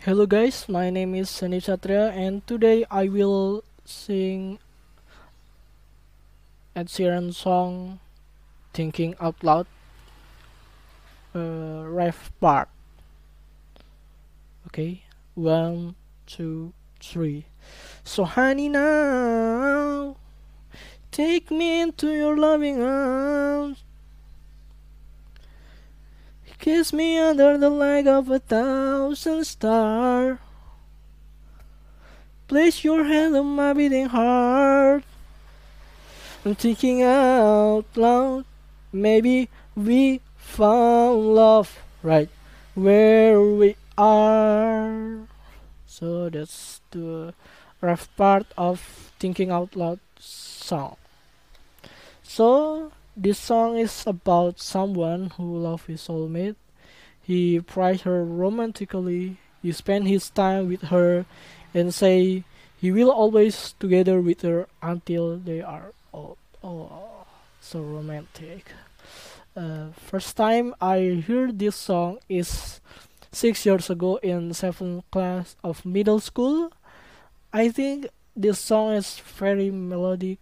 Hello guys, my name is Sandeep Satria and today I will sing Ed Sheeran song Thinking Out Loud uh, reff part. Okay, one, two, three. So honey now, take me into your loving arms. Kiss me under the light of a thousand stars. Place your hand on my beating heart. I'm thinking out loud. Maybe we found love right where we are. So that's the rough part of thinking out loud song. So this song is about someone who loves his soulmate. He prizes her romantically. He spends his time with her and say he will always together with her until they are old. Oh, so romantic. Uh, first time I heard this song is six years ago in seventh class of middle school. I think this song is very melodic.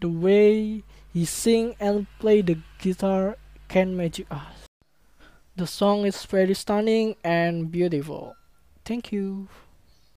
The way he sing and play the guitar can magic us. The song is very stunning and beautiful. Thank you.